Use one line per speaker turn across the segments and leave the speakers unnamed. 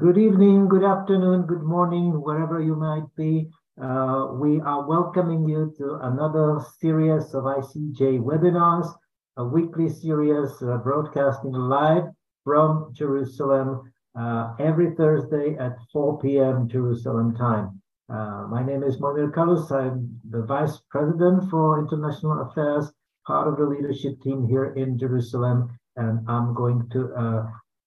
Good evening, good afternoon, good morning, wherever you might be. Uh, we are welcoming you to another series of ICEJ webinars, a weekly series uh, broadcasting live from Jerusalem uh, every Thursday at 4 p.m. Jerusalem time. Uh, my name is Mojmir Kallus. I'm the Vice President for International Affairs, part of the leadership team here in Jerusalem, and I'm going to uh,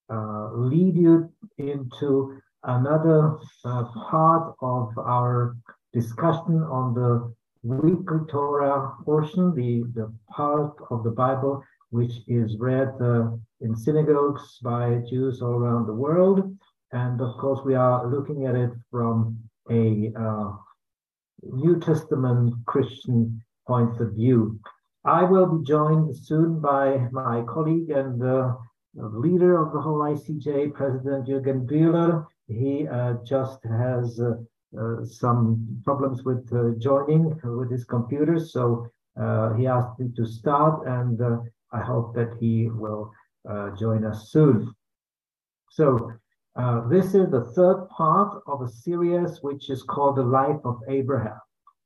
lead you into another uh, part of our discussion on the weekly Torah portion, the, the part of the Bible which is read uh, in synagogues by Jews all around the world. And of course, we are looking at it from a uh, New Testament Christian point of view. I will be joined soon by my colleague and uh, leader of the whole ICEJ, President Jürgen Bühler. He uh, just has uh, uh, some problems with uh, joining with his computer, so uh, he asked me to start, and uh, I hope that he will join us soon. So, this is the third part of a series which is called The Life of Abraham.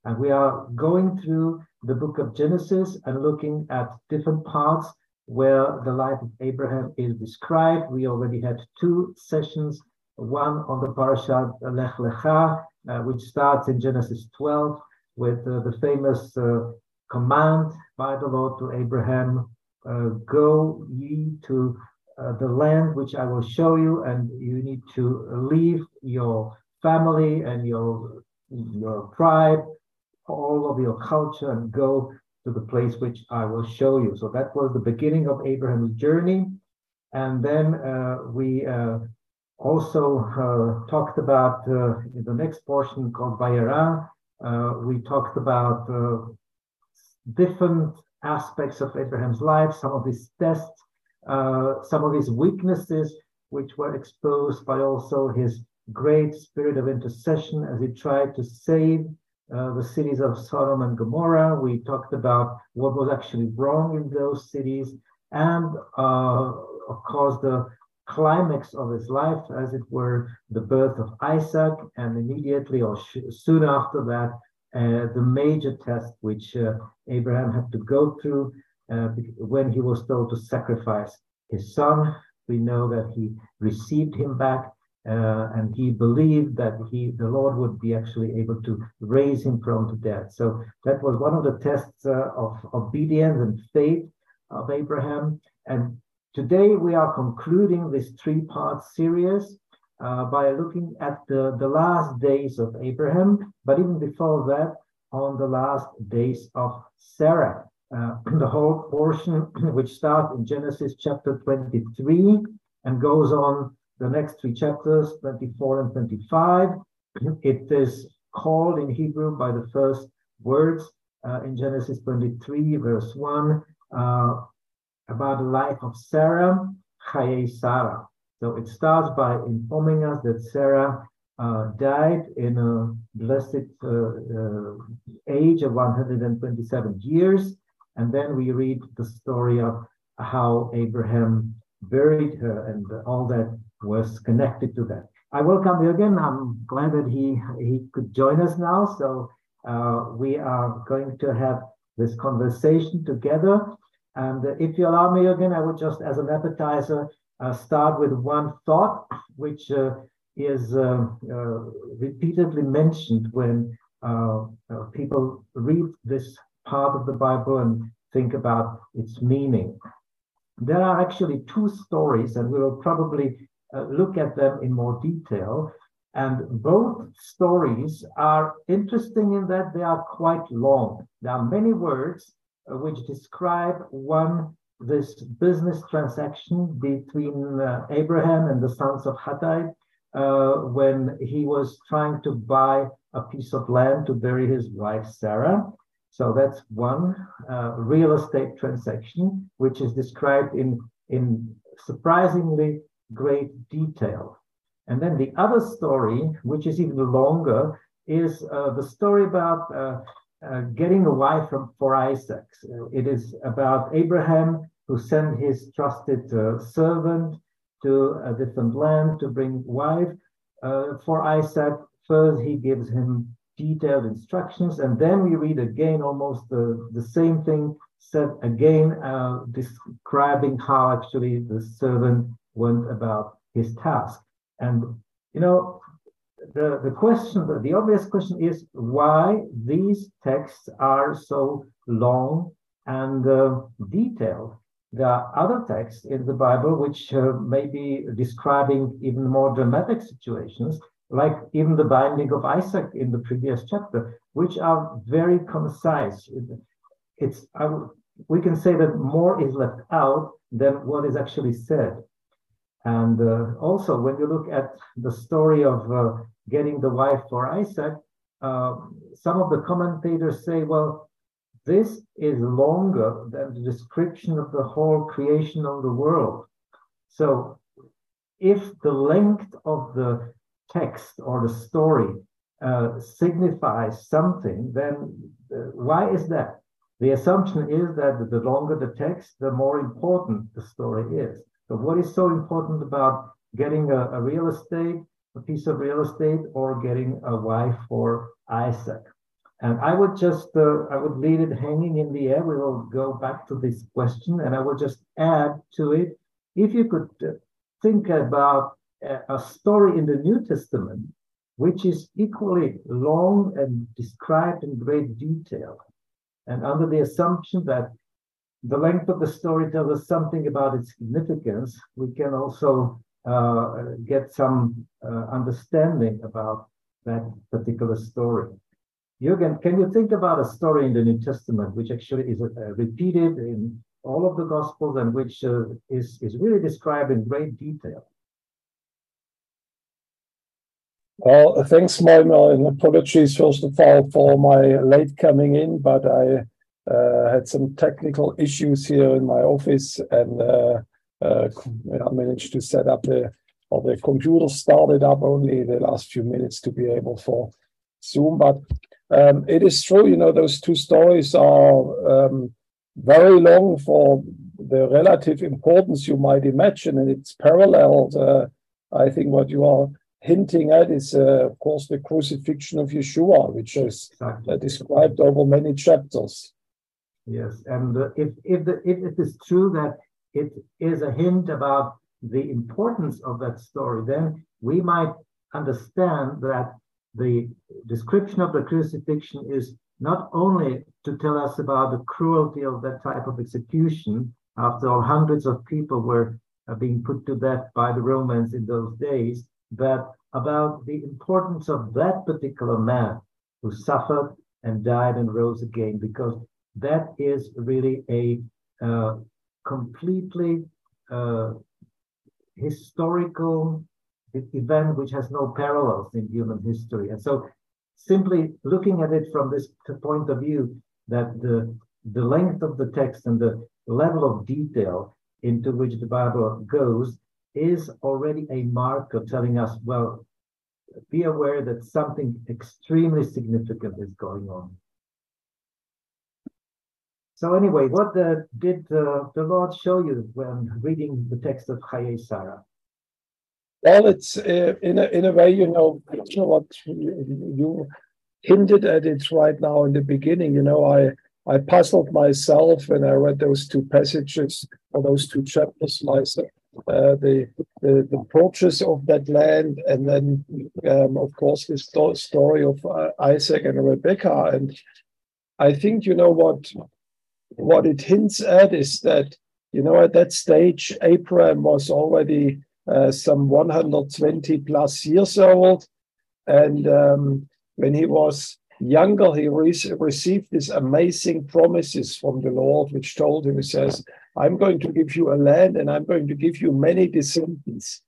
And we are going through the book of Genesis and looking at different parts where the life of Abraham is described. We already had two sessions, one on the parasha Lech Lecha, uh, which starts in Genesis 12 with uh, the famous uh, command by the Lord to Abraham, uh, go ye to uh, the land which I will show you, and you need to leave your family and your, your tribe, all of your culture, and go to the place which I will show you. So that was the beginning of Abraham's journey. And then uh, we uh, also uh, talked about uh, in the next portion called Vayera, uh, we talked about uh, different aspects of Abraham's life, some of his tests, some of his weaknesses, which were exposed by also his great spirit of intercession as he tried to save uh, the cities of Sodom and Gomorrah. We talked about what was actually wrong in those cities, and uh, of course, the climax of his life, as it were, the birth of Isaac, and immediately or soon after that, uh, the major test which uh, Abraham had to go through uh, when he was told to sacrifice his son. We know that he received him back uh, and he believed that he, the Lord would be actually able to raise him from the dead. So that was one of the tests uh, of obedience and faith of Abraham. And today we are concluding this three-part series uh, by looking at the, the last days of Abraham, but even before that, on the last days of Sarah. Uh, the whole portion, which starts in Genesis chapter 23 and goes on the next three chapters, 24 and 25. It is called in Hebrew by the first words uh, in Genesis 23, verse 1, uh, about the life of Sarah, Chaye Sarah. So it starts by informing us that Sarah uh, died in a blessed uh, uh, age of 127 years. And then we read the story of how Abraham buried her and all that was connected to that. I welcome again. I'm glad that he he could join us now. So uh, we are going to have this conversation together. And if you allow me again, I would just, as an appetizer, uh, start with one thought, which uh, is uh, uh, repeatedly mentioned when uh, people read this part of the Bible and think about its meaning. There are actually two stories, and we will probably look at them in more detail. And both stories are interesting in that they are quite long. There are many words uh, which describe one this business transaction between uh, Abraham and the sons of Hattai uh, when he was trying to buy a piece of land to bury his wife Sarah. So that's one uh, real estate transaction, which is described in, in surprisingly great detail. And then the other story, which is even longer, is uh, the story about uh, uh, getting a wife from, for Isaac. it is about Abraham who sent his trusted uh, servant to a different land to bring wife uh, for Isaac. First, he gives him detailed instructions, and then we read again almost the, the same thing said again, uh, describing how actually the servant went about his task. And you know, the, the question, the, obvious question is why these texts are so long and uh, detailed. There are other texts in the Bible which uh, may be describing even more dramatic situations, like even the binding of Isaac in the previous chapter, which are very concise. It's we can say that more is left out than what is actually said. And uh, also, when you look at the story of uh, getting the wife for Isaac, uh, some of the commentators say, well, this is longer than the description of the whole creation of the world. So, if the length of the text or the story uh, signifies something, then uh, why is that? The assumption is that the longer the text, the more important the story is. So, what is so important about getting a, a real estate, a piece of real estate, or getting a wife for Isaac? And I would just, uh, I would leave it hanging in the air. We will go back to this question, and I will just add to it. If you could uh, think about a, a story in the New Testament, which is equally long and described in great detail, and under the assumption that the length of the story tells us something about its significance, we can also uh, get some uh, understanding about that particular story. Jürgen, can you think about a story in the New Testament which actually is uh, repeated in all of the Gospels and which uh, is, is really described in great detail?
Well, thanks, Mojmir, and apologies first of all for my late coming in, but I had some technical issues here in my office and uh, uh, I managed to set up the or the computer started up only the last few minutes to be able for Zoom. But um, it is true, you know, those two stories are um, very long for the relative importance you might imagine, and it's paralleled. Uh, I think what you are hinting at is, uh, of course, the crucifixion of Yeshua, which is uh, described over many chapters.
Yes, and uh, if if, the, if it is true that it is a hint about the importance of that story, then we might understand that the description of the crucifixion is not only to tell us about the cruelty of that type of execution. After all, hundreds of people were uh, being put to death by the Romans in those days, but about the importance of that particular man who suffered and died and rose again, because that is really a uh, completely uh, historical event which has no parallels in human history. And so, simply looking at it from this point of view, that the, the length of the text and the level of detail into which the Bible goes is already a marker telling us, well, be aware that something extremely significant is going on. So anyway, what uh, did uh, the Lord show you when reading the text of Chayei Sarah?
Well, it's uh, in a in a way, you know, what you hinted at it right now in the beginning. You know, I I puzzled myself when I read those two passages or those two chapters myself. Uh, the, the the purchase of that land, and then um, of course the sto- story of uh, Isaac and Rebecca. And I think you know what what it hints at is that, you know, at that stage, Abraham was already uh, some 120 plus years old. And um, when he was younger, he re- received these amazing promises from the Lord, which told him, He says, I'm going to give you a land and I'm going to give you many descendants.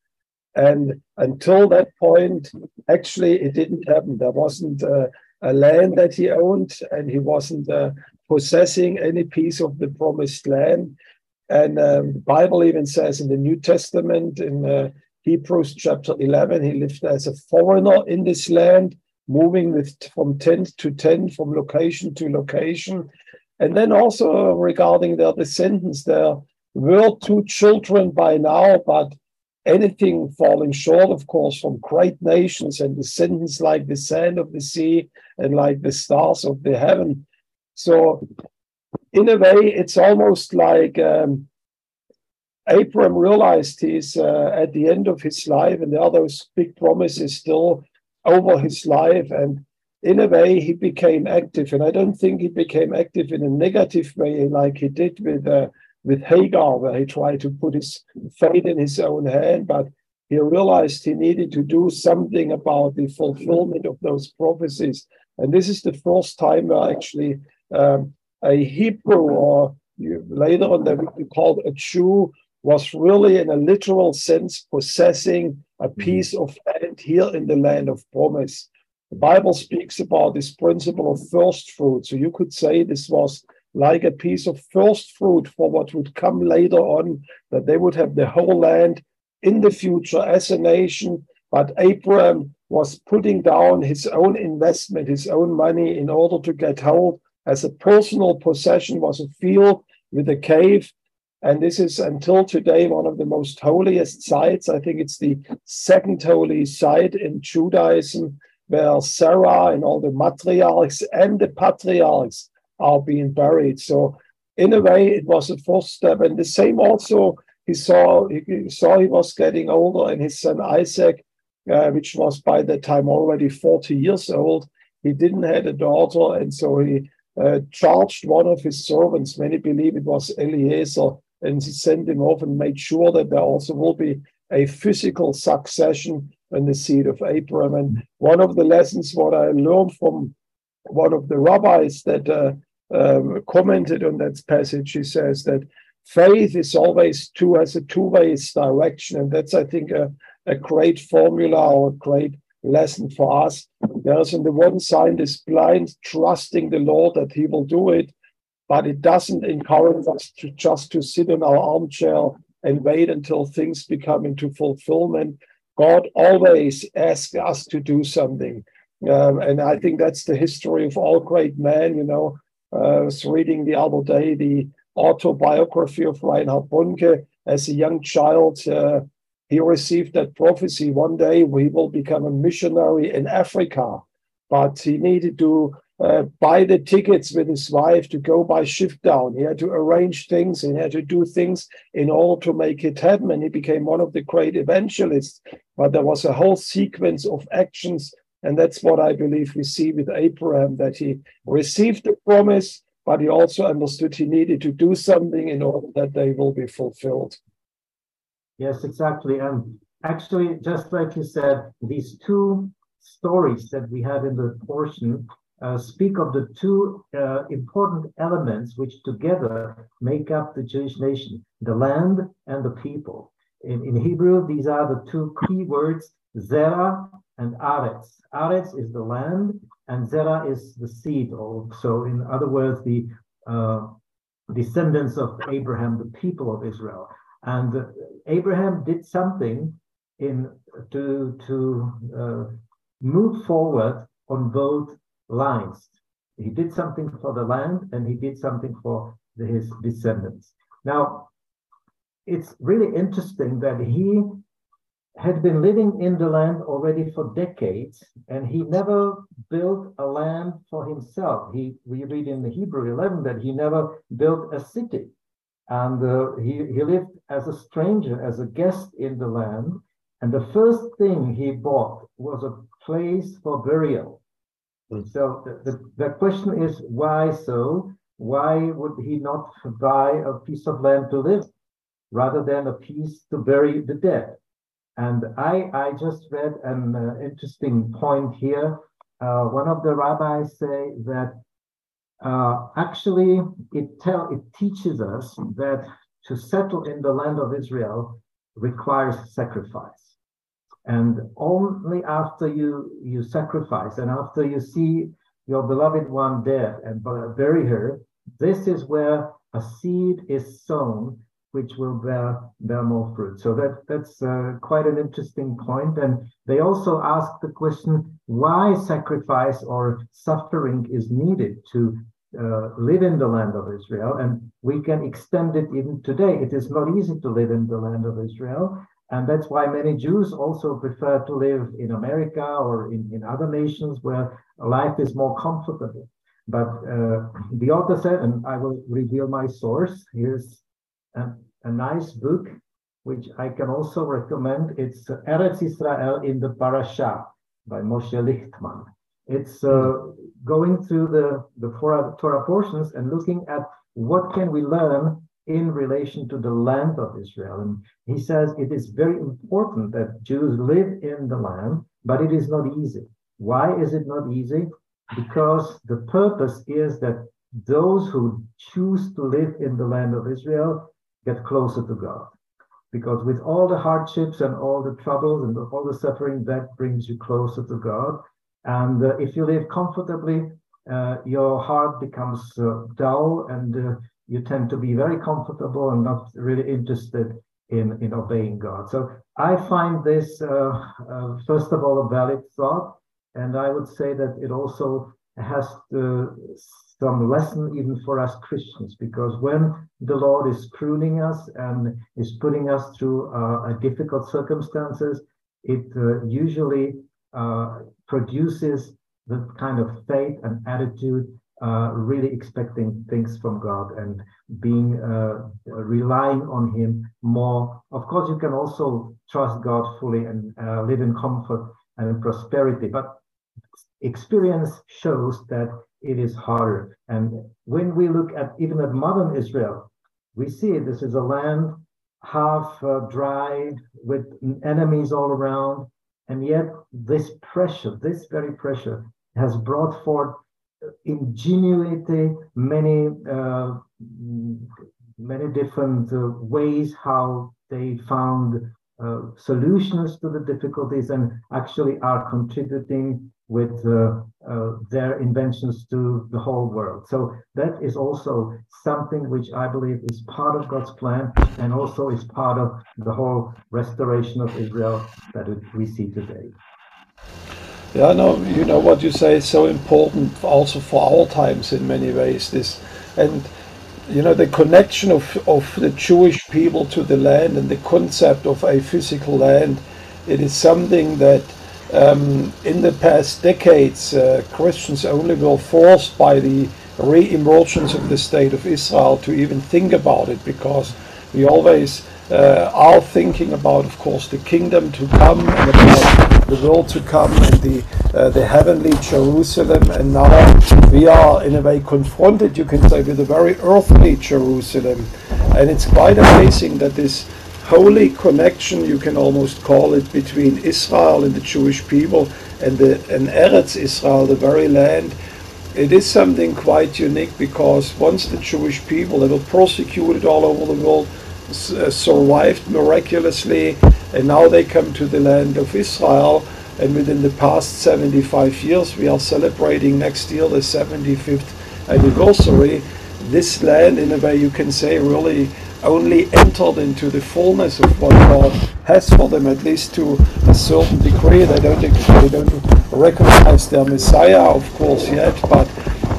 And until that point, actually, it didn't happen. There wasn't uh, a land that he owned, and he wasn't possessing any piece of the promised land. And um, the Bible even says in the New Testament, in uh, Hebrews chapter 11, he lived as a foreigner in this land, moving with, from tent to tent, from location to location. And then also regarding their descendants, there were two children by now, but anything falling short, of course, from great nations and descendants like the sand of the sea and like the stars of the heaven. So, in a way, it's almost like um, Abram realized he's uh, at the end of his life, and there are those big promises still over his life. And in a way, he became active. And I don't think he became active in a negative way like he did with uh, with Hagar, where he tried to put his fate in his own hand, but he realized he needed to do something about the fulfillment of those prophecies. And this is the first time where actually um, a Hebrew, or later on they would be called a Jew, was really in a literal sense possessing a mm-hmm. piece of land here in the land of promise. The Bible speaks about this principle of first fruit. So you could say this was like a piece of first fruit for what would come later on, that they would have the whole land in the future as a nation. But Abraham was putting down his own investment, his own money in order to get hold as a personal possession was a field with a cave. And this is until today one of the most holiest sites. I think it's the second holy site in Judaism, where Sarah and all the matriarchs and the patriarchs are being buried. So in a way, it was a first step. And the same also he saw he saw he was getting older, and his son Isaac, uh, which was by that time already 40 years old, he didn't have a daughter, and so he uh, charged one of his servants. Many believe it was Eliezer, and he sent him off and made sure that there also will be a physical succession in the seed of Abraham. And one of the lessons what I learned from one of the rabbis that uh, um, commented on that passage. He says that faith is always two as a two-way direction, and that's I think a, a great formula or a great lesson for us. There's on the one side this blind trusting the Lord that He will do it, but it doesn't encourage us to just to sit in our armchair and wait until things become into fulfillment. God always asks us to do something. Um, and I think that's the history of all great men. You know, I was reading the other day the autobiography of Reinhard Bonnke. As a young child, uh, he received that prophecy one day we will become a missionary in Africa, but he needed to uh, buy the tickets with his wife to go by ship down. He had to arrange things and he had to do things in order to make it happen. And he became one of the great evangelists. But there was a whole sequence of actions and that's what I believe we see with Abraham that he received the promise, but he also understood he needed to do something in order that they will be fulfilled.
Yes, exactly. And actually, just like you said, these two stories that we have in the portion uh, speak of the two uh, important elements which together make up the Jewish nation the land and the people. In, in Hebrew, these are the two key words, Zera and Aretz. Aretz is the land, and Zera is the seed. So, in other words, the uh, descendants of Abraham, the people of Israel. And Abraham did something in to to uh, move forward on both lines. He did something for the land, and he did something for the, his descendants. Now, it's really interesting that he had been living in the land already for decades, and he never built a land for himself. He, we read in the Hebrew 11 that he never built a city, and uh, he, he lived as a stranger, as a guest in the land. And the first thing he bought was a place for burial. Mm. So the, the, the question is, why so? Why would he not buy a piece of land to live rather than a piece to bury the dead? And I, I just read an uh, interesting point here. Uh, one of the rabbis say that uh, actually it tell it teaches us that to settle in the land of Israel requires sacrifice. And only after you you sacrifice and after you see your beloved one dead and bury her, this is where a seed is sown which will bear bear more fruit. So that that's uh, quite an interesting point. And they also ask the question why sacrifice or suffering is needed to uh, live in the land of Israel, and we can extend it even today. It is not easy to live in the land of Israel, And that's why many Jews also prefer to live in America or in, in other nations where life is more comfortable. But uh, the author said, and I will reveal my source. Here's a, a nice book, which I can also recommend. It's Eretz Israel in the Parasha by Moshe Lichtman. It's uh, going through the, the Torah, portions and looking at what can we learn in relation to the land of Israel. And he says it is very important that Jews live in the land, but it is not easy. Why is it not easy? Because the purpose is that those who choose to live in the land of Israel get closer to God. Because with all the hardships and all the troubles and all the suffering, that brings you closer to God. And uh, if you live comfortably, uh, your heart becomes uh, dull and uh, you tend to be very comfortable and not really interested in, in obeying God. So I find this, uh, uh, first of all, a valid thought. And I would say that it also has to, some lesson even for us Christians, because when the Lord is pruning us and is putting us through uh, difficult circumstances, it uh, usually uh, produces the kind of faith and attitude uh, really expecting things from God and being uh, relying on Him more. Of course, you can also trust God fully and uh, live in comfort and in prosperity, but experience shows that it is harder. And when we look at even at modern Israel, we see this is a land half uh, dry with enemies all around, and yet this pressure, this very pressure, has brought forth ingenuity, many uh, many different uh, ways how they found uh, solutions to the difficulties and actually are contributing with uh, uh, their inventions to the whole world. So that is also something which I believe is part of God's plan and also is part of the whole restoration of Israel that we see today.
Yeah, no, you know what you say is so important also for our times in many ways. This and you know the connection of, of the Jewish people to the land and the concept of a physical land. It is something that um, in the past decades uh, Christians only were forced by the re-emergence of the state of Israel to even think about it because we always uh, are thinking about, of course, the kingdom to come and about the world to come and the uh, the heavenly Jerusalem. And now we are, in a way, confronted, you can say, with a very earthly Jerusalem. And it's quite amazing that this holy connection, you can almost call it, between Israel and the Jewish people and the and Eretz Israel, the very land. It is something quite unique because once the Jewish people that were persecuted all over the world uh, survived miraculously, and now they come to the land of Israel. And within the past 75 years, we are celebrating next year the 75th anniversary. This land, in a way, you can say, really only entered into the fullness of what God has for them, at least to a certain degree. They don't, they don't recognize their Messiah, of course, yet, but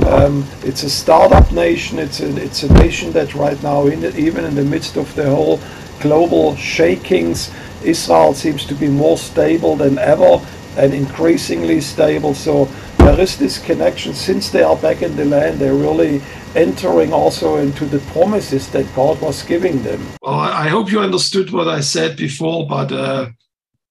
um, it's a startup nation. It's a, it's a nation that right now, in the, even in the midst of the whole global shakings, Israel seems to be more stable than ever and increasingly stable. So there is this connection. Since they are back in the land, they're really entering also into the promises that God was giving them.
Well, I hope you understood what I said before, but uh,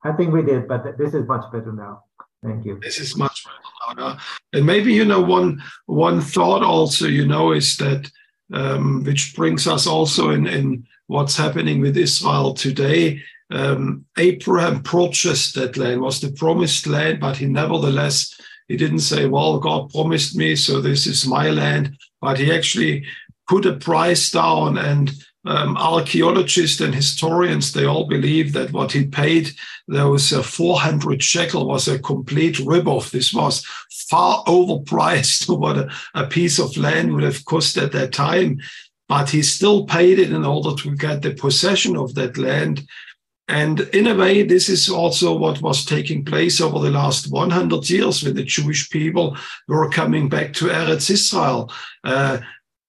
I think we did. But this is much better now. Thank you.
This is much better now. And maybe you know one one thought also you know is that um, which brings us also in in what's happening with Israel today. Um, Abraham purchased that land was the promised land, but he nevertheless he didn't say, "Well, God promised me, so this is my land," but he actually put a price down and um, archaeologists and historians, they all believe that what he paid, those uh, 400 shekel, was a complete ripoff. This was far overpriced to what a, a piece of land would have cost at that time. But he still paid it in order to get the possession of that land. And in a way, this is also what was taking place over the last 100 years when the Jewish people were coming back to Eretz Israel. Uh,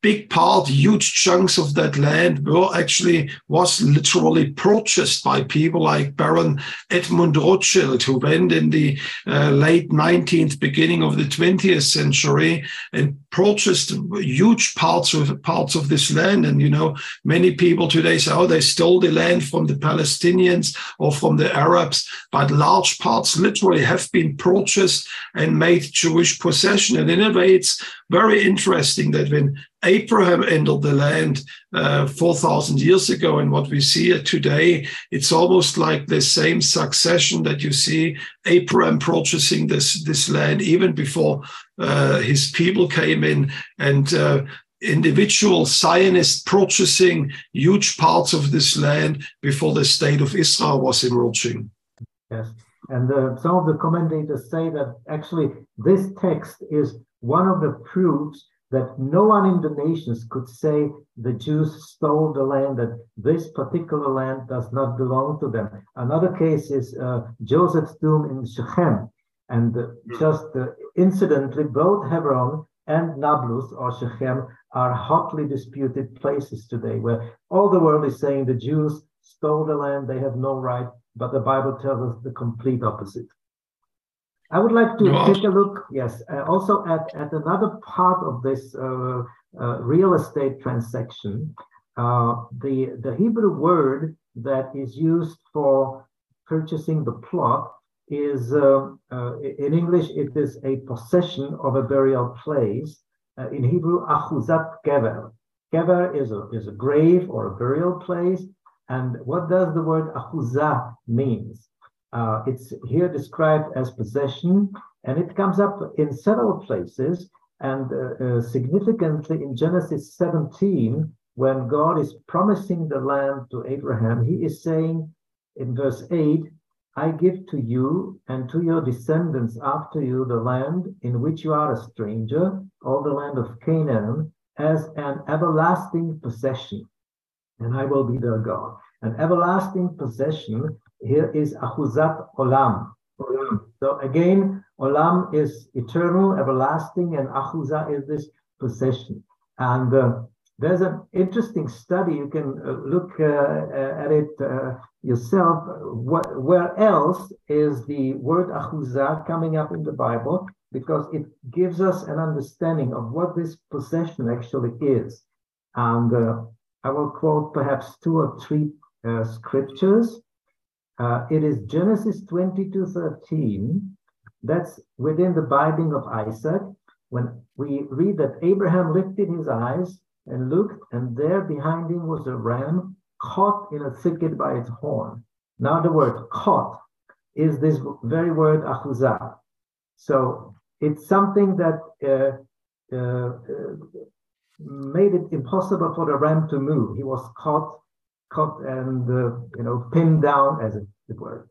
big part, huge chunks of that land were actually was literally purchased by people like Baron Edmund Rothschild, who went in the uh, late 19th, beginning of the 20th century and purchased huge parts of parts of this land. And you know, many people today say, "Oh, they stole the land from the Palestinians or from the Arabs," but large parts literally have been purchased and made Jewish possession. And in a way, it's very interesting that when Abraham entered the land uh, 4,000 years ago, and what we see today, it's almost like the same succession that you see Abraham purchasing this, this land even before uh, his people came in, and uh, individual Zionists purchasing huge parts of this land before the state of Israel was emerging.
Yes. And uh, some of the commentators say that actually this text is one of the proofs that no one in the nations could say the Jews stole the land, that this particular land does not belong to them. Another case is uh, Joseph's tomb in Shechem. And uh, just uh, incidentally, both Hebron and Nablus or Shechem are hotly disputed places today where all the world is saying the Jews stole the land, they have no right, but the Bible tells us the complete opposite. I would like to take a look, yes, uh, also at, at another part of this uh, uh, real estate transaction. Uh, the, the Hebrew word that is used for purchasing the plot is, uh, uh, in English, it is a possession of a burial place. in Hebrew, achuzat kever. Kever is a, is a grave or a burial place. And what does the word achuzah means? Uh, it's here described as possession, and it comes up in several places. And uh, uh, significantly in Genesis 17, when God is promising the land to Abraham, he is saying in verse 8, I give to you and to your descendants after you the land in which you are a stranger, all the land of Canaan, as an everlasting possession, and I will be their God. An everlasting possession here is Ahuzat Olam. So again, Olam is eternal, everlasting, and Ahuza is this possession. And uh, there's an interesting study. You can uh, look uh, uh at it uh, yourself. Where else is the word Ahuza coming up in the Bible? Because it gives us an understanding of what this possession actually is. And uh, I will quote perhaps two or three scriptures. Uh, it is Genesis 22 13. That's within the binding of Isaac. When we read that Abraham lifted his eyes and looked, and there behind him was a ram caught in a thicket by its horn. Now, the word caught is this very word achuzah. So it's something that uh, uh, uh, made it impossible for the ram to move. He was caught cut and uh, you know pinned down, as it were.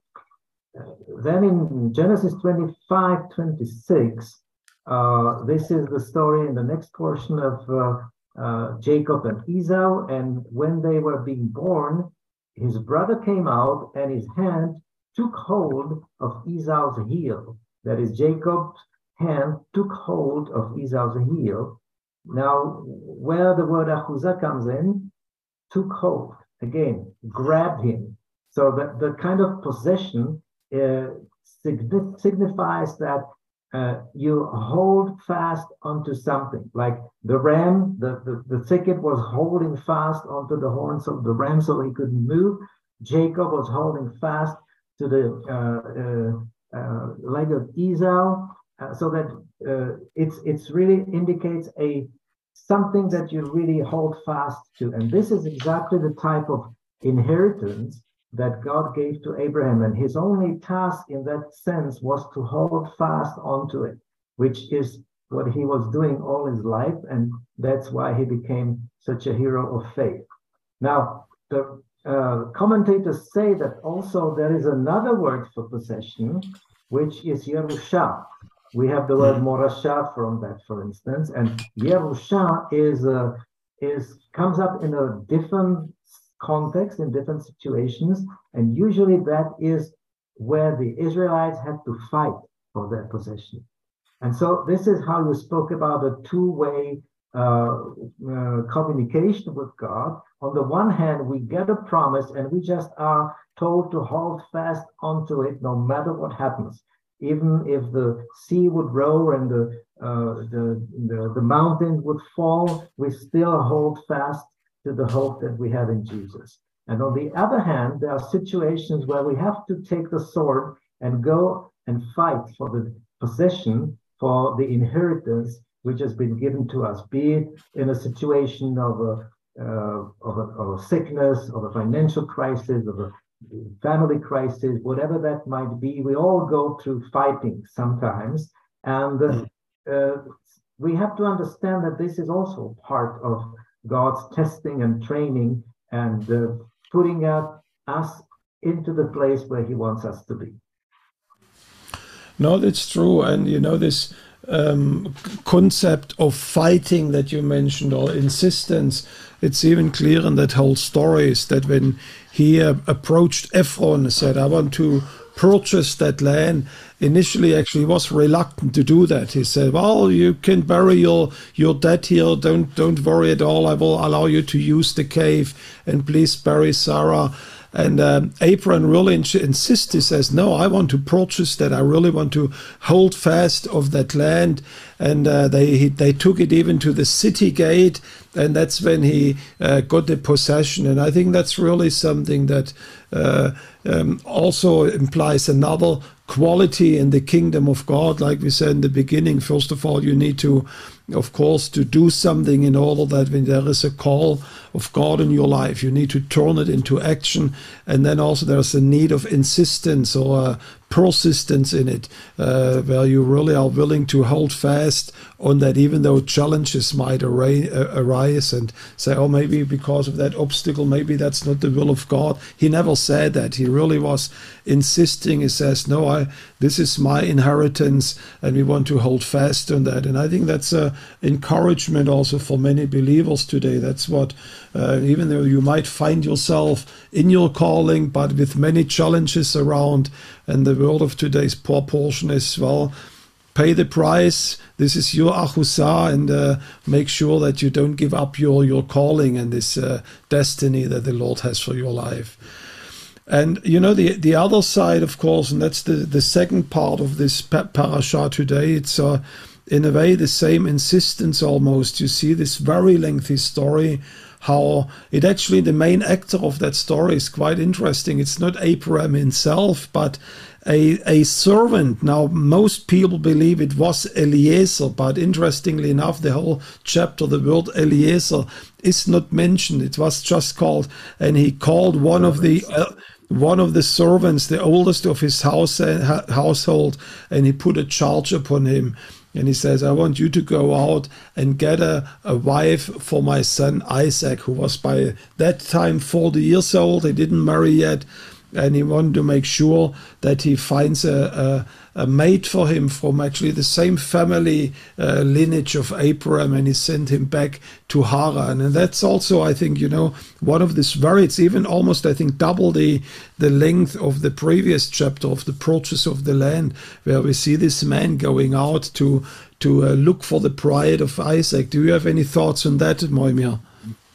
Uh, then in Genesis 25, 26, uh, this is the story in the next portion of uh, Jacob and Esau. And when they were being born, his brother came out and his hand took hold of Esau's heel. That is, Jacob's hand took hold of Esau's heel. Now, where the word achuzah comes in, took hold again, grabbed him. So that the kind of possession uh, signifies that uh, you hold fast onto something. Like the ram, the, the, the thicket was holding fast onto the horns of the ram so he couldn't move. Jacob was holding fast to the uh, uh, uh leg of Esau, so that it's it's really indicates a something that you really hold fast to. And this is exactly the type of inheritance that God gave to Abraham. And his only task in that sense was to hold fast onto it, which is what he was doing all his life. And that's why he became such a hero of faith. Now, the uh, commentators say that also there is another word for possession, which is Yerusha. We have the word hmm. morasha from that, for instance, and Yerusha is uh, is comes up in a different context in different situations, and usually that is where the Israelites had to fight for their possession. And so this is how you spoke about a two-way uh, uh, communication with God. On the one hand, we get a promise and we just are told to hold fast onto it no matter what happens. Even if the sea would roar and the, uh, the, the, the mountain would fall, we still hold fast to the hope that we have in Jesus. And on the other hand, there are situations where we have to take the sword and go and fight for the possession, for the inheritance which has been given to us, be it in a situation of a, uh, of, a, of a sickness, of a financial crisis, of a family crisis, whatever that might be. We all go through fighting sometimes. And uh, uh, we have to understand that this is also part of God's testing and training and uh, putting us into the place where He wants us to be.
No, that's true. And you know, this um, concept of fighting that you mentioned or insistence, it's even clear in that whole story is that when he uh, approached Ephron and said, I want to purchase that land, initially actually was reluctant to do that. He said, "Well, you can bury your your dead here. Don't don't worry at all. I will allow you to use the cave, and please bury Sarah." And um, Abraham really insists. He says, "No, I want to purchase that. I really want to hold fast of that land." And uh, they they took it even to the city gate, and that's when he uh, got the possession. And I think that's really something that uh, um, also implies another quality in the kingdom of God. Like we said in the beginning, first of all, you need to of course, to do something in order that when there is a call of God in your life, you need to turn it into action. And then also there's a need of insistence or persistence in it, uh, where you really are willing to hold fast on that, even though challenges might uh, arise and say, oh, maybe because of that obstacle, maybe that's not the will of God. He never said that. He really was insisting. He says, no, I, this is my inheritance, and we want to hold fast on that. And I think that's a encouragement also for many believers today. That's what, uh, even though you might find yourself in your calling, but with many challenges around, and the word of today's poor portion is well, pay the price. This is your achusa, and uh, make sure that you don't give up your your calling and this uh, destiny that the Lord has for your life. And you know the the other side, of course, and that's the the second part of this parasha today. It's uh, in a way the same insistence almost. You see this very lengthy story how it actually the main actor of that story is quite interesting. It's not Abraham himself, but a, a servant. Now, most people believe it was Eliezer, but interestingly enough, the whole chapter, the word Eliezer, is not mentioned. It was just called, and he called one of the. Uh, one of the servants, the oldest of his house uh, household, and he put a charge upon him and he says, I want you to go out and get a, a wife for my son Isaac, who was by that time 40 years old. He didn't marry yet. And he wanted to make sure that he finds a, a mate for him from actually the same family uh, lineage of Abraham, and he sent him back to Haran. And that's also, I think, you know, one of this very, it's even almost, I think, double the, the length of the previous chapter of the purchase of the land, where we see this man going out to to uh, look for the pride of Isaac. Do you have any thoughts on that, Mojmir?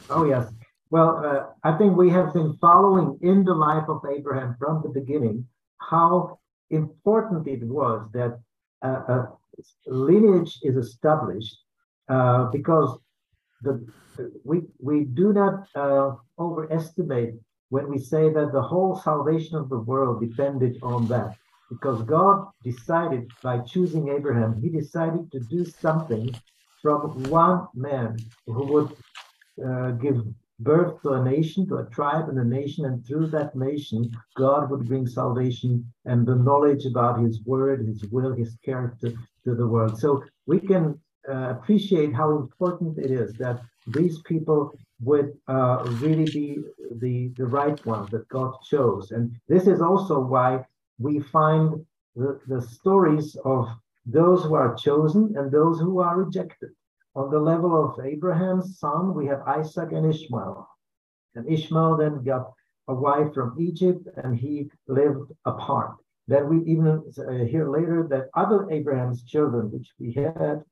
Oh, yes. Well, uh, I think we have been following in the life of Abraham from the beginning how important it was that uh, a lineage is established uh, because the, we, we do not uh, overestimate when we say that the whole salvation of the world depended on that. Because God decided by choosing Abraham, he decided to do something from one man who would uh, give birth to a nation, to a tribe and a nation, and through that nation, God would bring salvation and the knowledge about His word, His will, His character to the world. So we can uh, appreciate how important it is that these people would uh, really be the, the right ones that God chose. And this is also why we find the, the stories of those who are chosen and those who are rejected. On the level of Abraham's son, we have Isaac and Ishmael. And Ishmael then got a wife from Egypt and he lived apart. Then we even uh, hear later that other Abraham's children, which we had,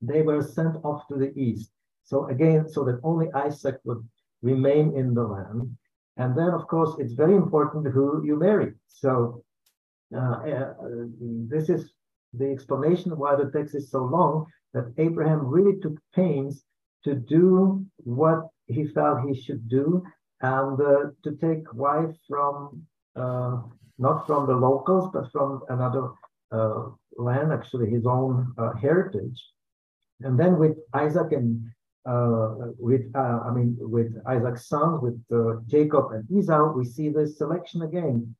they were sent off to the east. So again, so that only Isaac would remain in the land. And then, of course, it's very important who you marry. So uh, uh, this is the explanation why the text is so long that Abraham really took pains to do what he felt he should do and uh, to take wife from uh, not from the locals but from another uh, land, actually his own uh, heritage. And then with Isaac and uh, with I mean with Isaac's sons, with Jacob and Esau, we see this selection again.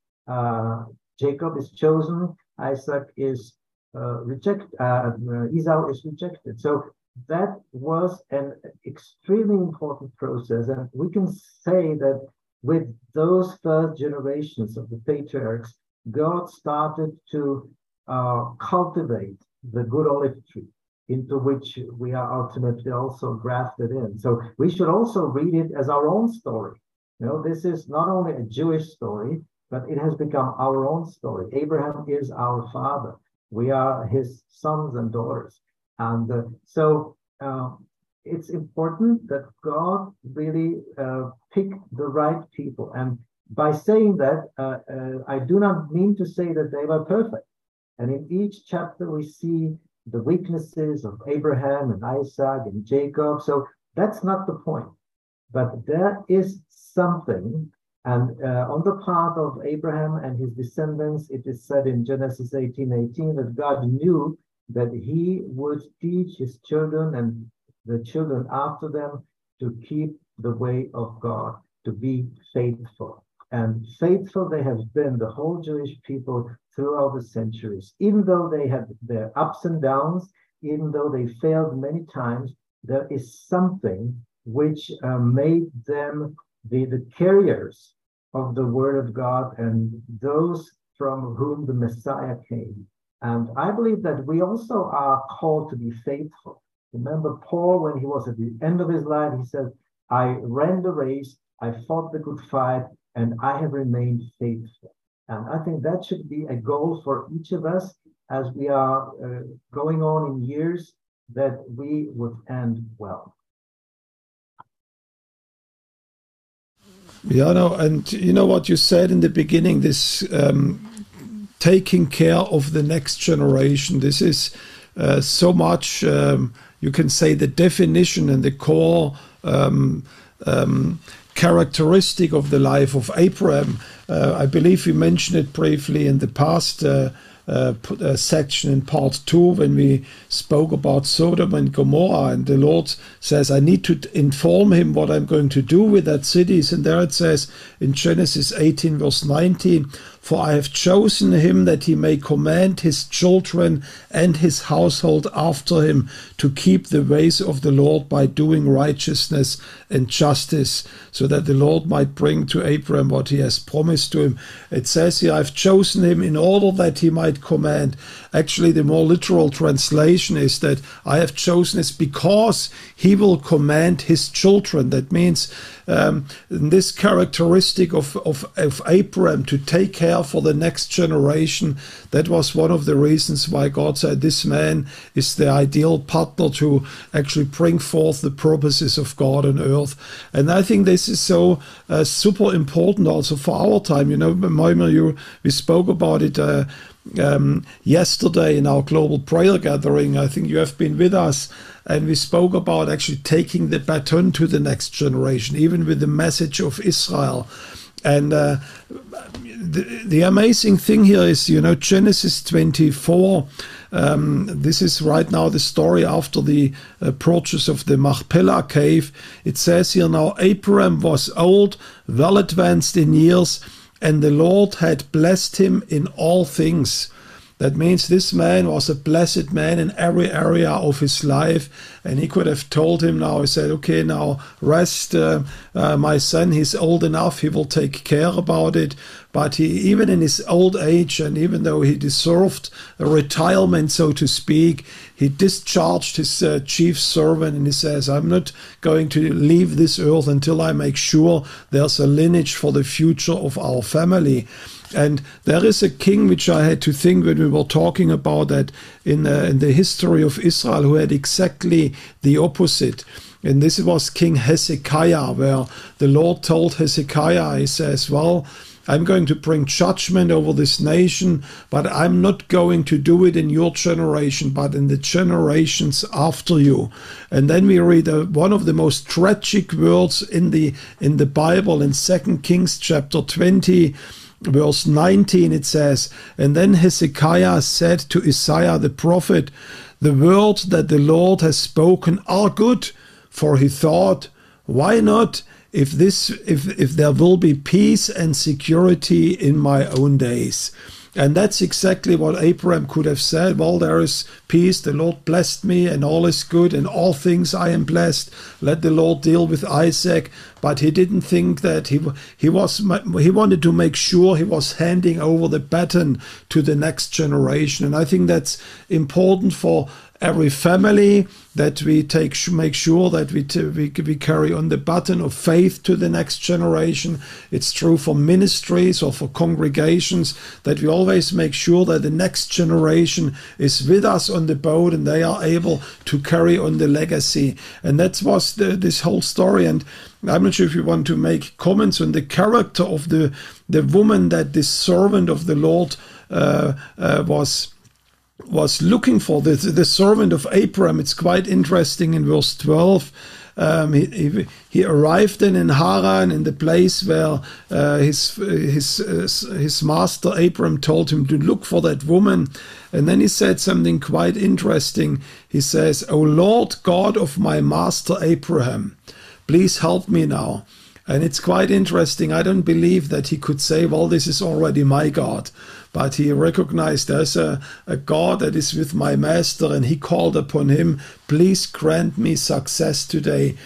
Jacob is chosen, Isaac is uh, rejected, uh, Esau is rejected. So that was an extremely important process. And we can say that with those first generations of the patriarchs, God started to uh, cultivate the good olive tree into which we are ultimately also grafted in. So we should also read it as our own story. You know, this is not only a Jewish story, but it has become our own story. Abraham is our father. We are his sons and daughters. And uh, so uh, it's important that God really uh, picked the right people. And by saying that, uh, uh, I do not mean to say that they were perfect. And in each chapter, we see the weaknesses of Abraham and Isaac and Jacob. So that's not the point. But there is something and uh, on the part of Abraham and his descendants, it is said in Genesis 18 18 that God knew that he would teach his children and the children after them to keep the way of God, to be faithful. And faithful they have been, the whole Jewish people, throughout the centuries. Even though they had their ups and downs, even though they failed many times, there is something which uh, made them the, the carriers of the word of God and those from whom the Messiah came. And I believe that we also are called to be faithful. Remember Paul, when he was at the end of his life, he said, I ran the race, I fought the good fight, and I have remained faithful. And I think that should be a goal for each of us as we are uh, going on in years that we would end well.
Yeah, no, and you know what you said in the beginning, this um, taking care of the next generation. This is uh, so much, um, you can say, the definition and the core um, um characteristic of the life of Abraham. Uh, I believe we mentioned it briefly in the past. Uh, uh, section in part two when we spoke about Sodom and Gomorrah, and the Lord says, I need to inform him what I'm going to do with that cities. And there it says in Genesis 18, verse 19, For I have chosen him that he may command his children and his household after him to keep the ways of the Lord by doing righteousness and justice, so that the Lord might bring to Abraham what he has promised to him. It says here, I've chosen him in order that he might command. Actually, the more literal translation is that I have chosen this because he will command his children. That means um, this characteristic of, of, of Abraham to take care for the next generation, that was one of the reasons why God said this man is the ideal partner to actually bring forth the purposes of God on earth. And I think this is so uh, super important also for our time. You know, Mojmir, you we spoke about it. Uh, um, yesterday in our global prayer gathering. I think you have been with us, and we spoke about actually taking the baton to the next generation, even with the message of Israel. And uh, the, the, amazing thing here is, you know, Genesis 24. Um, this is right now the story after the uh, purchase of the Machpelah cave. It says here now Abraham was old, well advanced in years and the Lord had blessed him in all things. That means this man was a blessed man in every area of his life. And he could have told him now, he said, okay, now rest, uh, uh, my son, he's old enough, he will take care about it. But he, even in his old age, and even though he deserved a retirement, so to speak, he discharged his uh, chief servant and he says, I'm not going to leave this earth until I make sure there's a lineage for the future of our family. And there is a king which I had to think when we were talking about that in, in the history of Israel who had exactly the opposite. And this was King Hezekiah, where the Lord told Hezekiah, He says, Well, I'm going to bring judgment over this nation, but I'm not going to do it in your generation, but in the generations after you. And then we read uh, one of the most tragic words in the in the Bible in Second Kings chapter 20 verse 19 it says and then Hezekiah said to Isaiah the prophet the words that the Lord has spoken are good for he thought why not if this if if there will be peace and security in my own days and that's exactly what Abraham could have said. Well, there is peace. The Lord blessed me, and all is good. and all things I am blessed. Let the Lord deal with Isaac. But he didn't think that he he was he wanted to make sure he was handing over the baton to the next generation. And I think that's important for every family that we take make sure that we, we we carry on the button of faith to the next generation. It's true for ministries or for congregations that we always make sure that the next generation is with us on the boat and they are able to carry on the legacy. And that was the, this whole story. And I'm not sure if you want to make comments on the character of the the woman that this servant of the Lord uh, uh, was was looking for, the, the servant of Abraham. It's quite interesting in verse 12. Um, he, he, he, arrived then in Haran, in the place where uh, his his uh, his master Abraham told him to look for that woman, and then he said something quite interesting. He says, "O Lord God of my master Abraham, please help me now." And it's quite interesting. I don't believe that he could say, "Well, this is already my God." but he recognized there's a, a God that is with my master, and he called upon him, Please grant me success today.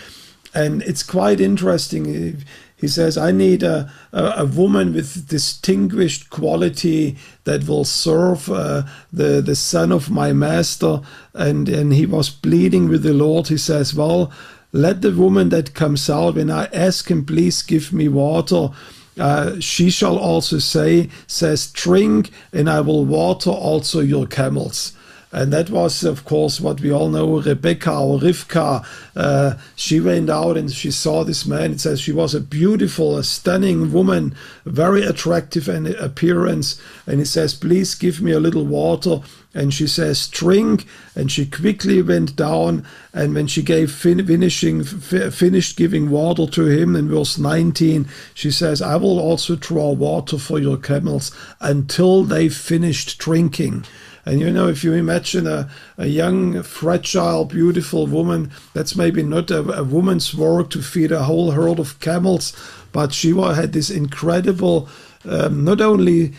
And it's quite interesting. He says, I need a, a, a woman with distinguished quality that will serve uh, the, the son of my master. And, and he was pleading with the Lord. He says, Well, let the woman that comes out, when I ask him, please give me water, uh, she shall also say, says, drink, and I will water also your camels. And that was, of course, what we all know Rebecca or Rivka. Uh, she went out and she saw this man. It says she was a beautiful, a stunning woman, very attractive in appearance. And he says, Please give me a little water. And she says, Drink. And she quickly went down. And when she gave fin- finishing, f- finished giving water to him in verse 19, she says, I will also draw water for your camels until they finished drinking. And you know, if you imagine a, a young, fragile, beautiful woman, that's maybe not a, a woman's work to feed a whole herd of camels, but she had this incredible. Um, not only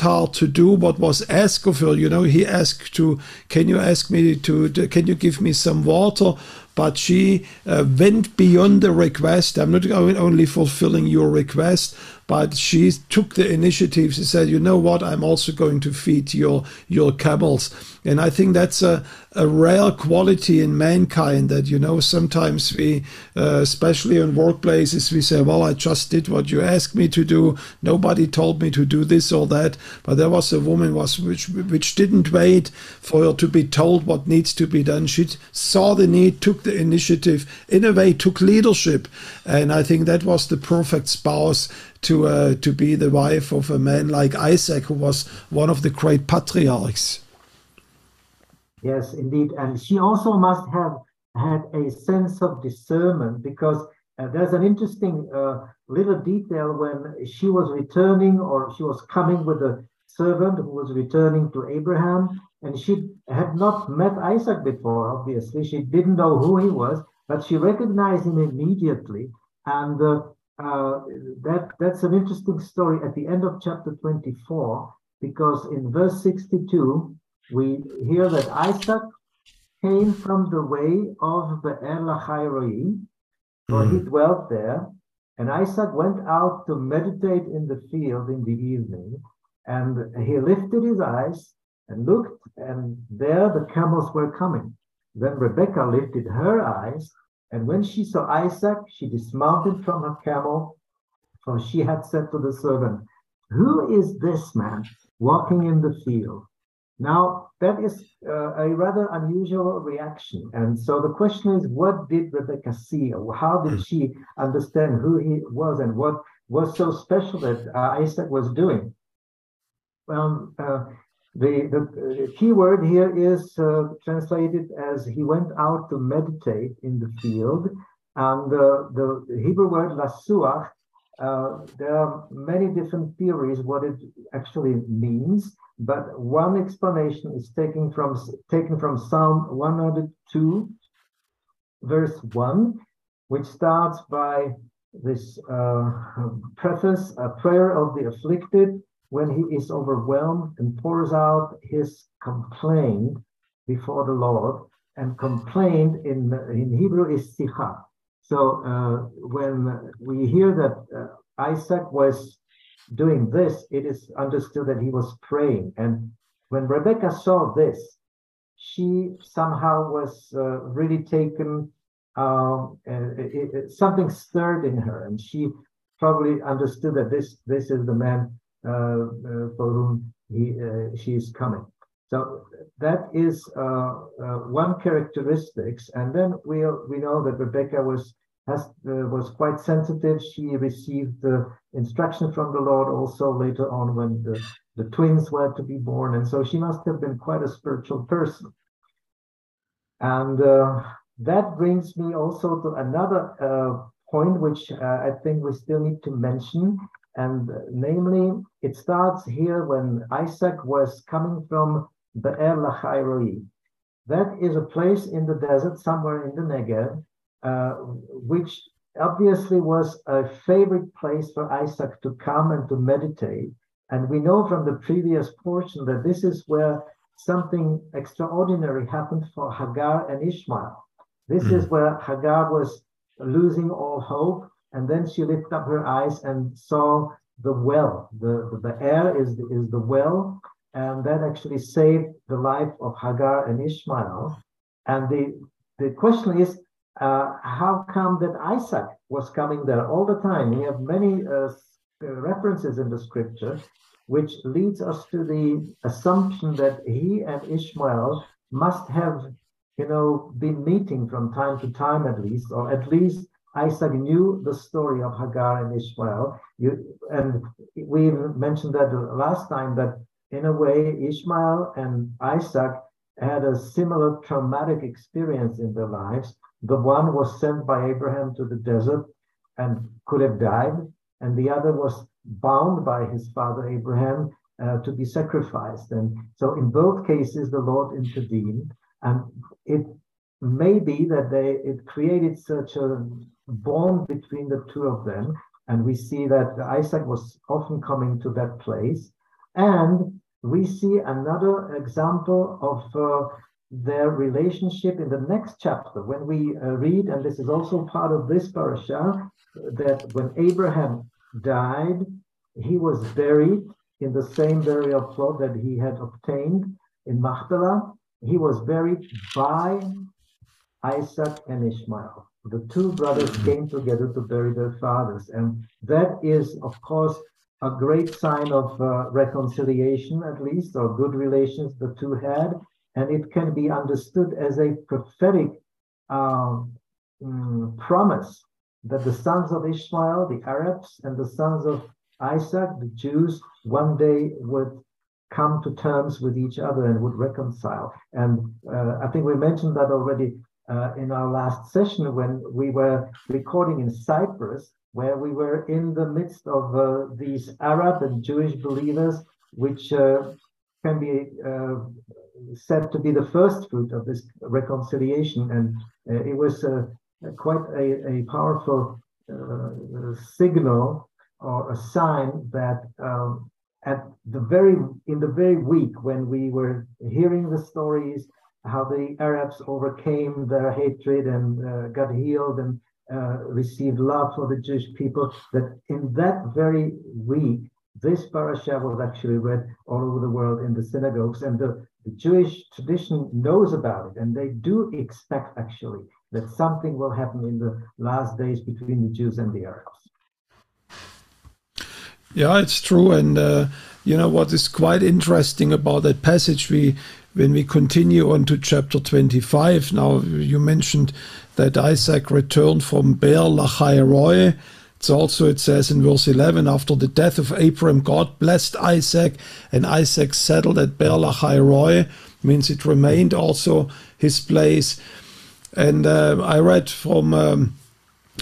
heart to do what was asked of her. You know, he asked to, can you ask me to, to can you give me some water? But she uh, went beyond the request. I'm not only fulfilling your request, but she took the initiative. She said, "You know what? I'm also going to feed your your camels." And I think that's a, a rare quality in mankind that you know sometimes we, uh, especially in workplaces, we say, "Well, I just did what you asked me to do. Nobody told me to do this or that." But there was a woman was which which didn't wait for her to be told what needs to be done. She saw the need, took the initiative, in a way, took leadership, and I think that was the perfect spouse to uh, to be the wife of a man like Isaac, who was one of the great patriarchs.
Yes, indeed, and she also must have had a sense of discernment because uh, there's an interesting uh, little detail when she was returning or she was coming with a servant who was returning to Abraham, and she had not met Isaac before. Obviously, she didn't know who he was, but she recognized him immediately, and uh, uh, that that's an interesting story at the end of chapter 24 because in verse 62 we hear that Isaac came from the way of the El for mm. he dwelt there, and Isaac went out to meditate in the field in the evening, and he lifted his eyes and looked, and there the camels were coming. Then Rebekah lifted her eyes and when she saw Isaac, she dismounted from her camel, for she had said to the servant, Who is this man walking in the field? Now, that is uh, a rather unusual reaction. And so the question is, what did Rebecca see? Or how did she understand who he was and what was so special that uh, Isaac was doing? Well, uh, the, the key word here is uh, translated as he went out to meditate in the field. And the Hebrew word lasuach, uh, there are many different theories what it actually means, but one explanation is taken from taken from Psalm 102, verse 1, which starts by this uh, preface, a prayer of the afflicted, when he is overwhelmed and pours out his complaint before the Lord. And complaint in, in Hebrew is sicha. So uh, when we hear that uh, Isaac was doing this, it is understood that he was praying. And when Rebecca saw this, she somehow was uh, really taken, um, it, it, something stirred in her, and she probably understood that this this is the man uh, uh, for whom he, uh, she is coming. So that is one characteristics. And then we we know that Rebecca was has was quite sensitive. She received the instruction from the Lord also later on when the, the twins were to be born. And so she must have been quite a spiritual person. And uh, that brings me also to another uh, point, which uh, I think we still need to mention, and namely, it starts here when Isaac was coming from Be'er Lachairoi. That is a place in the desert, somewhere in the Negev, uh, which obviously was a favorite place for Isaac to come and to meditate. And we know from the previous portion that this is where something extraordinary happened for Hagar and Ishmael. This mm. is where Hagar was losing all hope and then she lifted up her eyes and saw the well. The, the, the air is, is the well, and that actually saved the life of Hagar and Ishmael. And the, the question is, uh, how come that Isaac was coming there all the time? We have many uh, references in the scripture, which leads us to the assumption that he and Ishmael must have, you know, been meeting from time to time at least, or at least Isaac knew the story of Hagar and Ishmael. You, and we mentioned that last time that in a way, Ishmael and Isaac had a similar traumatic experience in their lives. The one was sent by Abraham to the desert and could have died, and the other was bound by his father Abraham uh, to be sacrificed. And so, in both cases, the Lord intervened, and it may be that they it created such a bond between the two of them. And we see that Isaac was often coming to that place. And we see another example of uh, their relationship in the next chapter when we uh, read, and this is also part of this parasha, that when Abraham died, he was buried in the same burial plot that he had obtained in Machpelah. He was buried by Isaac and Ishmael the two brothers came together to bury their fathers. And that is, of course, a great sign of uh, reconciliation, at least, or good relations the two had. And it can be understood as a prophetic um, mm, promise that the sons of Ishmael, the Arabs, and the sons of Isaac, the Jews, one day would come to terms with each other and would reconcile. And uh, I think we mentioned that already uh, in our last session when we were recording in Cyprus, where we were in the midst of uh, these Arab and Jewish believers, which uh, can be uh, said to be the first fruit of this reconciliation. And uh, it was uh, quite a, a powerful signal or a sign that um, at the very in the very week when we were hearing the stories how the Arabs overcame their hatred and uh, got healed and uh, received love for the Jewish people, that in that very week, this parasha was actually read all over the world in the synagogues, and the, the Jewish tradition knows about it, and they do expect actually that something will happen in the last days between the Jews and the Arabs.
Yeah, it's true. And, uh, you know, what is quite interesting about that passage, we when we continue on to chapter 25, now you mentioned that Isaac returned from Beer Lahai It's also, it says in verse 11, after the death of Abram, God blessed Isaac, and Isaac settled at Beer Lahai means it remained also his place. And uh, I read from um,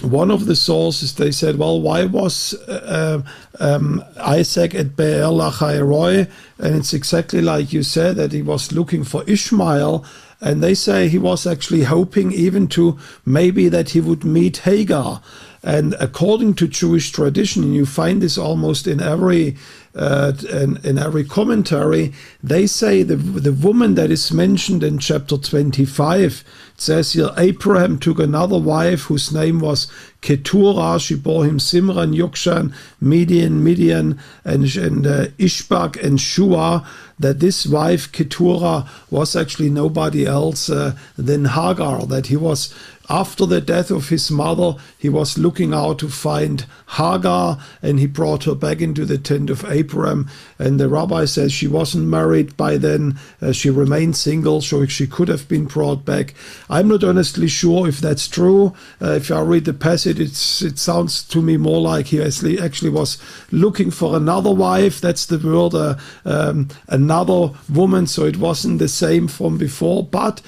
one of the sources, they said, well, why was uh, um, Isaac at Be'er Lahai And it's exactly like you said, that he was looking for Ishmael. And they say he was actually hoping even to maybe that he would meet Hagar. And according to Jewish tradition, you find this almost in every uh, in, in, every commentary. They say the the woman that is mentioned in chapter 25 says here Abraham took another wife whose name was Keturah. She bore him Simran, Yokshan, Midian, Midian, and, and uh, Ishbak and Shua. That this wife Keturah was actually nobody else uh, than Hagar. That he was after the death of his mother, he was looking out to find Hagar and he brought her back into the tent of Abraham. And the rabbi says she wasn't married by then, uh, she remained single, so she could have been brought back. I'm not honestly sure if that's true. Uh, if I read the passage, it's, it sounds to me more like he actually, actually was looking for another wife. That's the word, uh, um, another woman, so it wasn't the same from before. But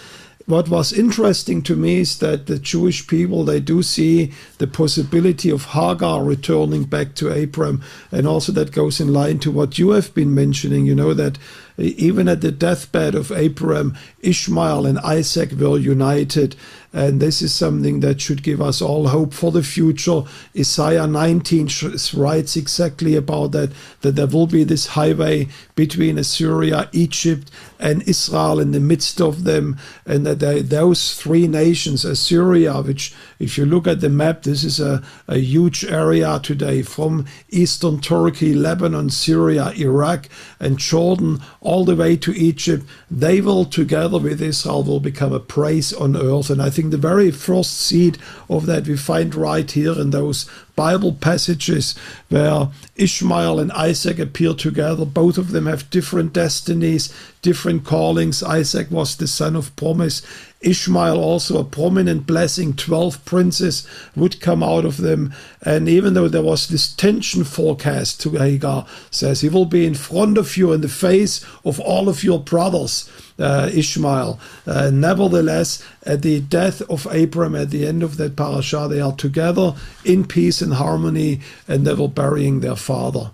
what was interesting to me is that the Jewish people they do see the possibility of Hagar returning back to Abram, and also that goes in line to what you have been mentioning. You know that even at the deathbed of Abram, Ishmael and Isaac were united, and this is something that should give us all hope for the future. Isaiah 19 writes exactly about that, that there will be this highway between Assyria, Egypt, and Israel in the midst of them, and that they, those three nations, Assyria, which, if you look at the map, this is a, a huge area today from eastern Turkey, Lebanon, Syria, Iraq, and Jordan, all the way to Egypt. They will, together with Israel, will become a praise on earth. And I think the very first seed of that we find right here in those Bible passages where Ishmael and Isaac appear together. Both of them have different destinies, different callings. Isaac was the son of promise. Ishmael also a prominent blessing. Twelve princes would come out of them. And even though there was this tension forecast to Hagar, says he will be in front of you in the face of all of your brothers uh, Ishmael. Uh, nevertheless, at the death of Abram, at the end of that parasha, they are together in peace and harmony, and they were burying their father.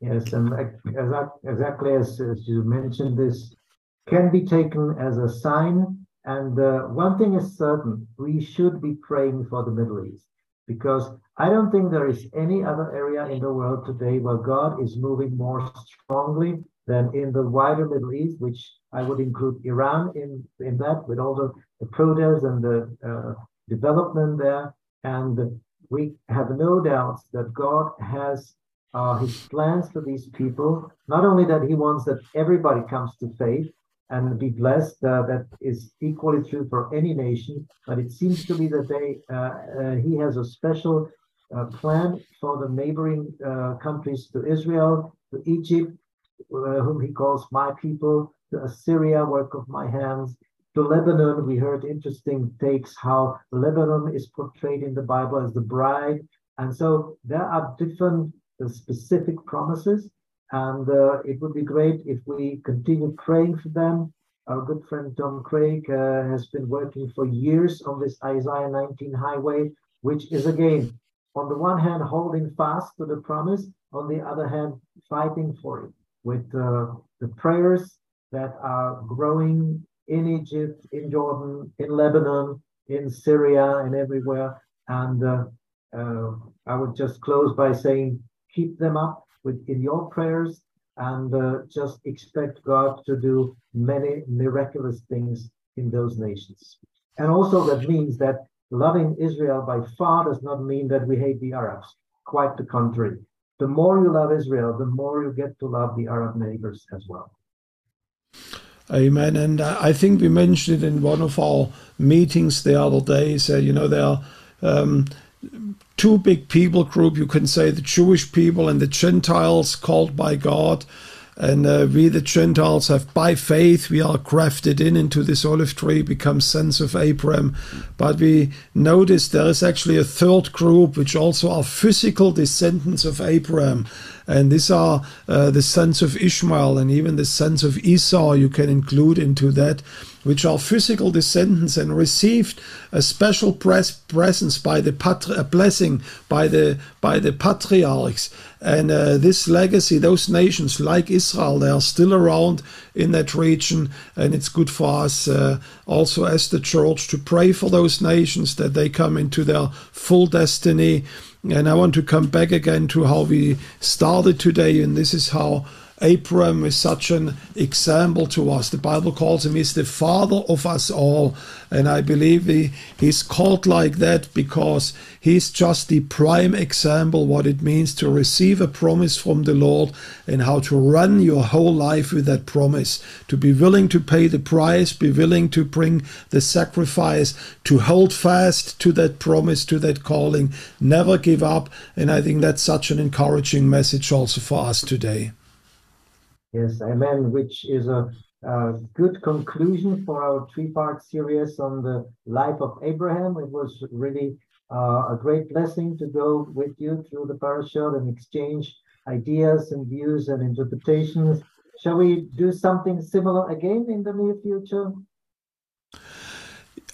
Yes, and exactly as, as you mentioned, this can be taken as a sign. And uh, one thing is certain we should be praying for the Middle East because I don't think there is any other area in the world today where God is moving more strongly than in the wider Middle East, which I would include Iran in, in that, with all the, the protests and the uh, development there. And we have no doubts that God has uh, his plans for these people. Not only that he wants that everybody comes to faith and be blessed, uh, that is equally true for any nation, but it seems to be that they, uh, uh, he has a special uh, plan for the neighboring countries to Israel, to Egypt, whom he calls my people, to Assyria, work of my hands, to Lebanon. We heard interesting takes how Lebanon is portrayed in the Bible as the bride. And so there are different uh, specific promises. And uh, it would be great if we continue praying for them. Our good friend Tom Craig uh, has been working for years on this Isaiah 19 highway, which is again, on the one hand, holding fast to the promise, on the other hand, fighting for it with uh, the prayers that are growing in Egypt, in Jordan, in Lebanon, in Syria, and everywhere. And uh, uh, I would just close by saying, keep them up with in your prayers, and uh, just expect God to do many miraculous things in those nations. And also, that means that loving Israel by far does not mean that we hate the Arabs. Quite the contrary the more you love Israel, the more you get to love the Arab neighbors as well.
Amen. And I think we mentioned it in one of our meetings the other day. So, you know, there are um, two big people group. You can say the Jewish people and the Gentiles called by God. And uh, we, the Gentiles, have by faith, we are grafted in into this olive tree, become sons of Abraham. But we notice there is actually a third group, which also are physical descendants of Abraham. And these are uh, the sons of Ishmael and even the sons of Esau, you can include into that which are physical descendants and received a special pres- presence by the patri- a blessing by the by the patriarchs. And uh, this legacy those nations like Israel they are still around in that region and it's good for us uh, also as the church to pray for those nations that they come into their full destiny. And I want to come back again to how we started today and this is how Abraham is such an example to us. The Bible calls him he's the father of us all. And I believe he, he's called like that because he's just the prime example what it means to receive a promise from the Lord and how to run your whole life with that promise. To be willing to pay the price, be willing to bring the sacrifice, to hold fast to that promise, to that calling, never give up. And I think that's such an encouraging message also for us today.
Yes, amen, which is a, a good conclusion for our three-part series on the life of Abraham. It was really uh, a great blessing to go with you through the parashah and exchange ideas and views and interpretations. Shall we do something similar again in the near future?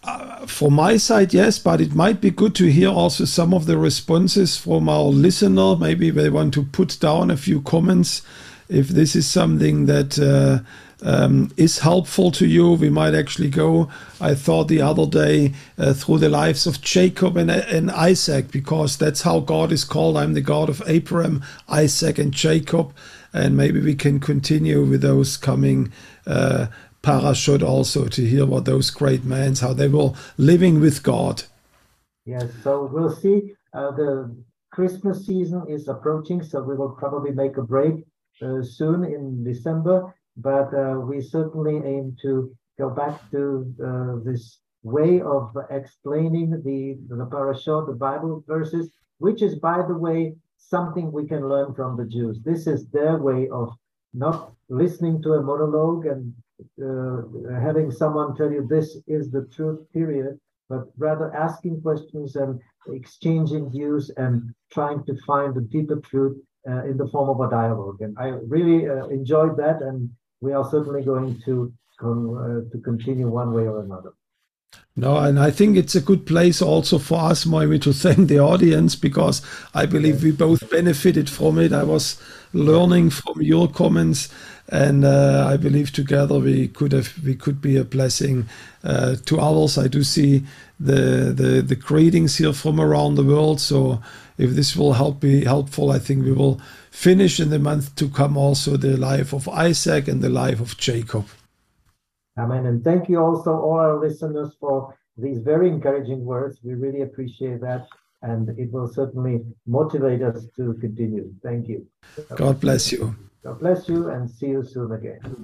Uh, from my side, yes, but it might be good to hear also some of the responses from our listener. Maybe they want to put down a few comments if this is something that uh, um, is helpful to you, we might actually go. I thought the other day uh, through the lives of Jacob and, and, Isaac, because that's how God is called. I'm the God of Abraham, Isaac, and Jacob. And maybe we can continue with those coming uh, parashot also to hear what those great men, how they were living with God.
Yes, so we'll see. Uh, the Christmas season is approaching, so we will probably make a break soon in December, but uh, we certainly aim to go back to uh, this way of explaining the the parashah, the Bible verses, which is, by the way, something we can learn from the Jews. This is their way of not listening to a monologue and uh, having someone tell you this is the truth, period, but rather asking questions and exchanging views and trying to find the deeper truth uh, in the form of a dialogue. And I really uh, enjoyed that, and we are certainly going to uh, to continue one way or another.
No, and I think it's a good place also for us, Mojmir, to thank the audience because I believe we both benefited from it. I was learning from your comments, and uh, I believe together we could have we could be a blessing uh, to others. I do see the, the the greetings here from around the world, so if this will help be helpful, I think we will finish in the month to come also the life of Isaac and the life of Jacob.
Amen. And thank you also all our listeners for these very encouraging words. We really appreciate that. And it will certainly motivate us to continue. Thank you.
God bless you.
God bless you and see you soon again.